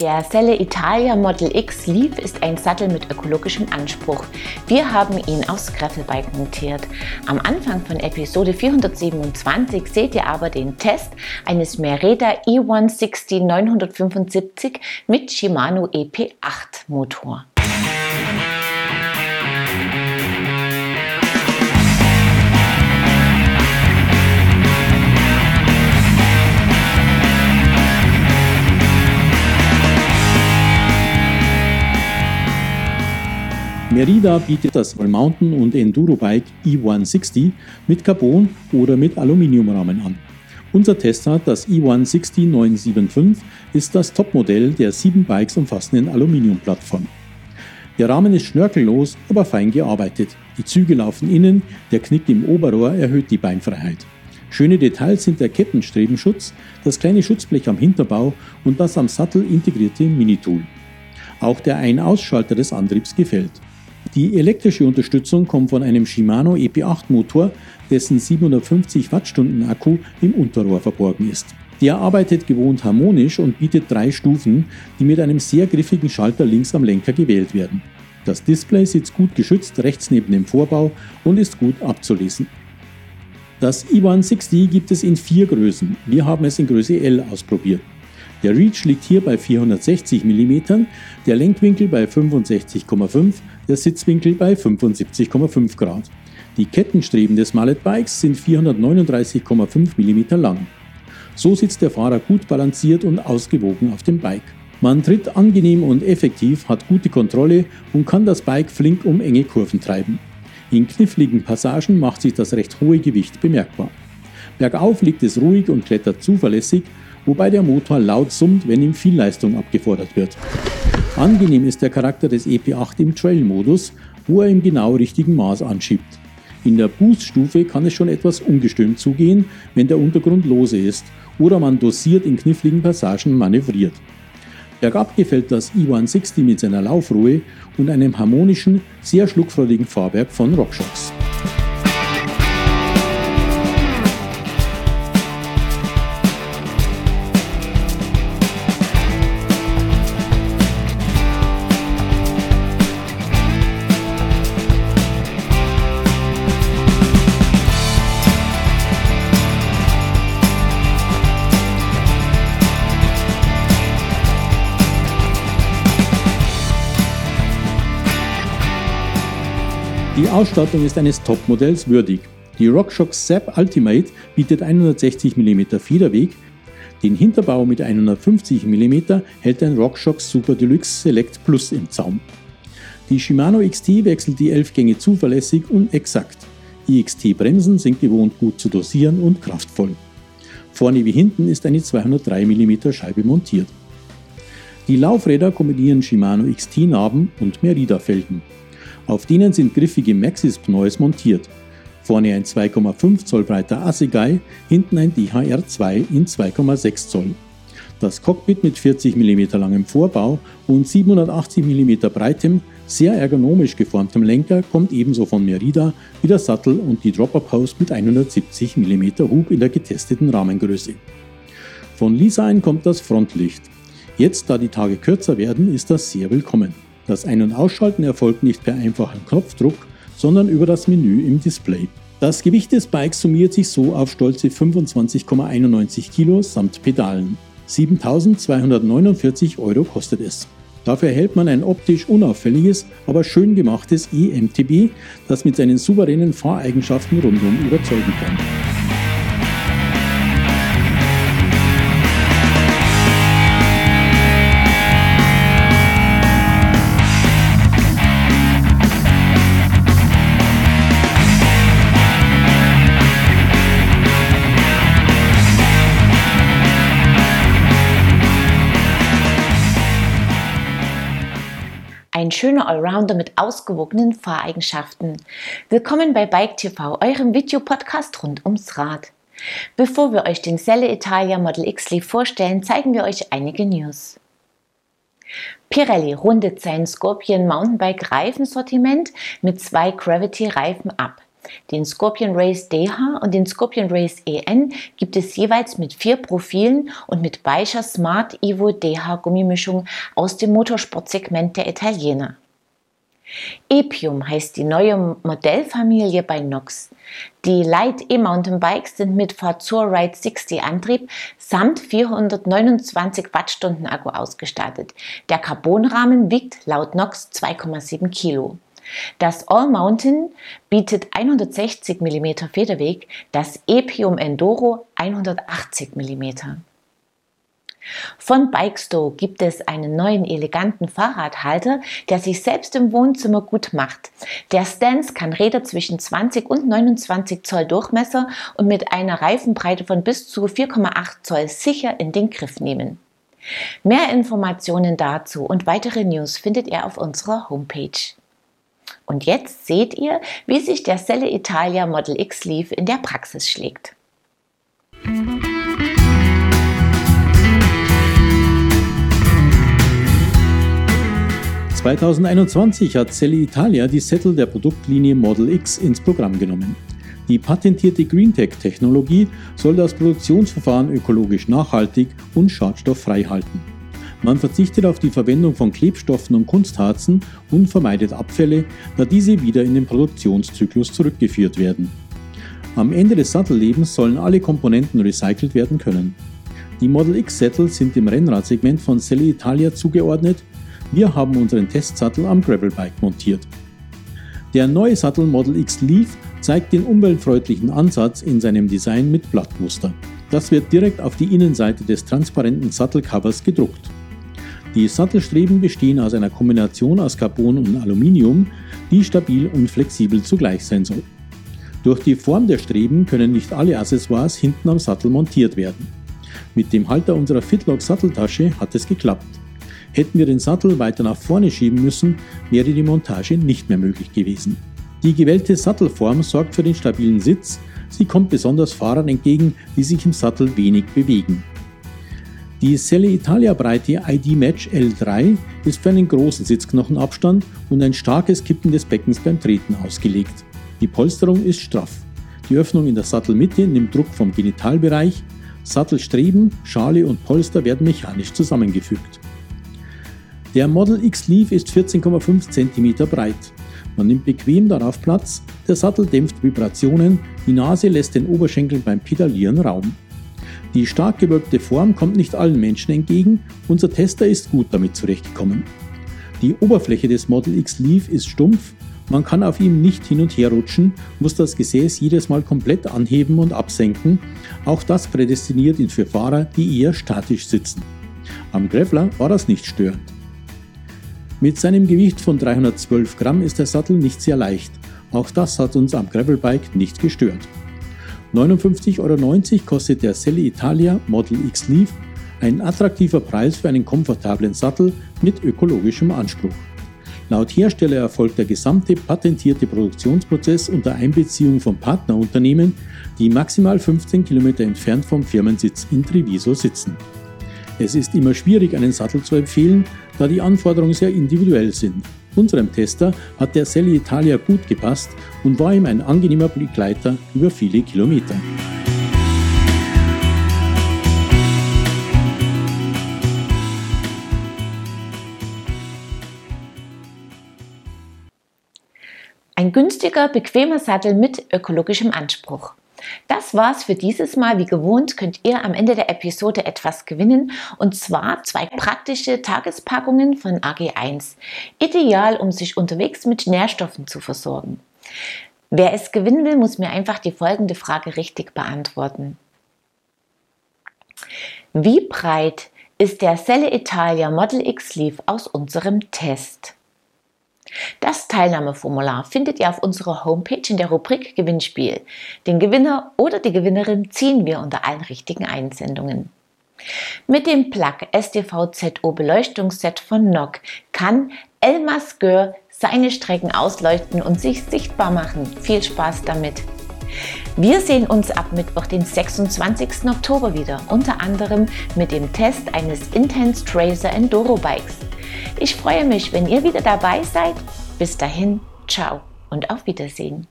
Der Selle Italia Model X Leaf ist ein Sattel mit ökologischem Anspruch. Wir haben ihn aufs Greffelbike montiert. Am Anfang von Episode 427 seht ihr aber den Test eines Mereda E160 975 mit Shimano EP8 Motor. Merida bietet das All-Mountain und Enduro-Bike E160 mit Carbon oder mit Aluminiumrahmen an. Unser Tester, das E160 975, ist das Topmodell der sieben Bikes umfassenden Aluminiumplattform. Der Rahmen ist schnörkellos, aber fein gearbeitet. Die Züge laufen innen, der Knick im Oberrohr erhöht die Beinfreiheit. Schöne Details sind der Kettenstrebenschutz, das kleine Schutzblech am Hinterbau und das am Sattel integrierte Minitool. Auch der Ein-Ausschalter des Antriebs gefällt. Die elektrische Unterstützung kommt von einem Shimano EP8 Motor, dessen 750 Wattstunden Akku im Unterrohr verborgen ist. Der arbeitet gewohnt harmonisch und bietet drei Stufen, die mit einem sehr griffigen Schalter links am Lenker gewählt werden. Das Display sitzt gut geschützt rechts neben dem Vorbau und ist gut abzulesen. Das E160 gibt es in vier Größen. Wir haben es in Größe L ausprobiert. Der Reach liegt hier bei 460 mm, der Lenkwinkel bei 65,5 der Sitzwinkel bei 75,5 Grad. Die Kettenstreben des Mallet Bikes sind 439,5 mm lang. So sitzt der Fahrer gut balanciert und ausgewogen auf dem Bike. Man tritt angenehm und effektiv, hat gute Kontrolle und kann das Bike flink um enge Kurven treiben. In kniffligen Passagen macht sich das recht hohe Gewicht bemerkbar. Bergauf liegt es ruhig und klettert zuverlässig, wobei der Motor laut summt, wenn ihm viel Leistung abgefordert wird. Angenehm ist der Charakter des EP8 im Trail-Modus, wo er im genau richtigen Maß anschiebt. In der Boost-Stufe kann es schon etwas ungestüm zugehen, wenn der Untergrund lose ist oder man dosiert in kniffligen Passagen manövriert. Bergab gefällt das E160 mit seiner Laufruhe und einem harmonischen, sehr schluckfreudigen Fahrwerk von RockShox. Die Ausstattung ist eines Topmodells würdig. Die RockShox Zap Ultimate bietet 160 mm Federweg, den Hinterbau mit 150 mm hält ein RockShox Super Deluxe Select Plus im Zaum. Die Shimano XT wechselt die 11 Gänge zuverlässig und exakt. Die XT-Bremsen sind gewohnt gut zu dosieren und kraftvoll. Vorne wie hinten ist eine 203 mm Scheibe montiert. Die Laufräder kombinieren Shimano XT-Narben und Merida-Felgen. Auf denen sind griffige Maxis-Pneus montiert. Vorne ein 2,5 Zoll breiter Assegai, hinten ein DHR2 in 2,6 Zoll. Das Cockpit mit 40 mm langem Vorbau und 780 mm breitem, sehr ergonomisch geformtem Lenker kommt ebenso von Merida wie der Sattel und die Dropper Post mit 170 mm Hub in der getesteten Rahmengröße. Von Lisein kommt das Frontlicht. Jetzt, da die Tage kürzer werden, ist das sehr willkommen. Das Ein- und Ausschalten erfolgt nicht per einfachem Knopfdruck, sondern über das Menü im Display. Das Gewicht des Bikes summiert sich so auf stolze 25,91 Kilo samt Pedalen. 7249 Euro kostet es. Dafür erhält man ein optisch unauffälliges, aber schön gemachtes EMTB, das mit seinen souveränen Fahreigenschaften rundum überzeugen kann. Ein schöner Allrounder mit ausgewogenen Fahreigenschaften. Willkommen bei Bike TV, eurem Videopodcast rund ums Rad. Bevor wir euch den Selle Italia Model X Leaf vorstellen, zeigen wir euch einige News. Pirelli rundet sein Scorpion Mountainbike Reifensortiment mit zwei Gravity Reifen ab. Den Scorpion Race DH und den Scorpion Race EN gibt es jeweils mit vier Profilen und mit weicher Smart Evo DH Gummimischung aus dem Motorsportsegment der Italiener. Epium heißt die neue Modellfamilie bei Nox. Die Light E-Mountainbikes sind mit Fazor Ride 60 Antrieb samt 429 Wattstunden Akku ausgestattet. Der Carbonrahmen wiegt laut Nox 2,7 Kilo. Das All Mountain bietet 160 mm Federweg, das Epium Enduro 180 mm. Von Bikestow gibt es einen neuen eleganten Fahrradhalter, der sich selbst im Wohnzimmer gut macht. Der Stance kann Räder zwischen 20 und 29 Zoll Durchmesser und mit einer Reifenbreite von bis zu 4,8 Zoll sicher in den Griff nehmen. Mehr Informationen dazu und weitere News findet ihr auf unserer Homepage. Und jetzt seht ihr, wie sich der Selle Italia Model X Leaf in der Praxis schlägt. 2021 hat Selle Italia die Sättel der Produktlinie Model X ins Programm genommen. Die patentierte GreenTech-Technologie soll das Produktionsverfahren ökologisch nachhaltig und schadstofffrei halten. Man verzichtet auf die Verwendung von Klebstoffen und Kunstharzen und vermeidet Abfälle, da diese wieder in den Produktionszyklus zurückgeführt werden. Am Ende des Sattellebens sollen alle Komponenten recycelt werden können. Die Model X-Sättel sind dem Rennradsegment von Selle Italia zugeordnet wir haben unseren Testsattel am Gravelbike montiert. Der neue Sattel Model X Leaf zeigt den umweltfreundlichen Ansatz in seinem Design mit Blattmuster. Das wird direkt auf die Innenseite des transparenten Sattelcovers gedruckt. Die Sattelstreben bestehen aus einer Kombination aus Carbon und Aluminium, die stabil und flexibel zugleich sein soll. Durch die Form der Streben können nicht alle Accessoires hinten am Sattel montiert werden. Mit dem Halter unserer Fitlock Satteltasche hat es geklappt. Hätten wir den Sattel weiter nach vorne schieben müssen, wäre die Montage nicht mehr möglich gewesen. Die gewählte Sattelform sorgt für den stabilen Sitz, sie kommt besonders Fahrern entgegen, die sich im Sattel wenig bewegen. Die Selle Italia Breite ID Match L3 ist für einen großen Sitzknochenabstand und ein starkes Kippen des Beckens beim Treten ausgelegt. Die Polsterung ist straff. Die Öffnung in der Sattelmitte nimmt Druck vom Genitalbereich. Sattelstreben, Schale und Polster werden mechanisch zusammengefügt. Der Model X Leaf ist 14,5 cm breit. Man nimmt bequem darauf Platz, der Sattel dämpft Vibrationen, die Nase lässt den Oberschenkeln beim Pedalieren Raum. Die stark gewölbte Form kommt nicht allen Menschen entgegen, unser Tester ist gut damit zurechtgekommen. Die Oberfläche des Model X Leaf ist stumpf, man kann auf ihm nicht hin und her rutschen, muss das Gesäß jedes Mal komplett anheben und absenken, auch das prädestiniert ihn für Fahrer, die eher statisch sitzen. Am Graveler war das nicht störend. Mit seinem Gewicht von 312 Gramm ist der Sattel nicht sehr leicht. Auch das hat uns am Gravelbike nicht gestört. 59,90 Euro kostet der Selle Italia Model X Leaf, ein attraktiver Preis für einen komfortablen Sattel mit ökologischem Anspruch. Laut Hersteller erfolgt der gesamte patentierte Produktionsprozess unter Einbeziehung von Partnerunternehmen, die maximal 15 Kilometer entfernt vom Firmensitz in Treviso sitzen. Es ist immer schwierig, einen Sattel zu empfehlen, da die Anforderungen sehr individuell sind. Unserem Tester hat der Selle Italia gut gepasst und war ihm ein angenehmer Begleiter über viele Kilometer. Ein günstiger, bequemer Sattel mit ökologischem Anspruch. Das war's für dieses Mal. Wie gewohnt könnt ihr am Ende der Episode etwas gewinnen und zwar zwei praktische Tagespackungen von AG1. Ideal, um sich unterwegs mit Nährstoffen zu versorgen. Wer es gewinnen will, muss mir einfach die folgende Frage richtig beantworten. Wie breit ist der Selle Italia Model X Leaf aus unserem Test? Das Teilnahmeformular findet ihr auf unserer Homepage in der Rubrik Gewinnspiel. Den Gewinner oder die Gewinnerin ziehen wir unter allen richtigen Einsendungen. Mit dem Plug STVZO Beleuchtungsset von NOC kann Elmas Gör seine Strecken ausleuchten und sich sichtbar machen. Viel Spaß damit! Wir sehen uns ab Mittwoch, den 26. Oktober wieder, unter anderem mit dem Test eines Intense Tracer Enduro Bikes. Ich freue mich, wenn ihr wieder dabei seid. Bis dahin, ciao und auf Wiedersehen.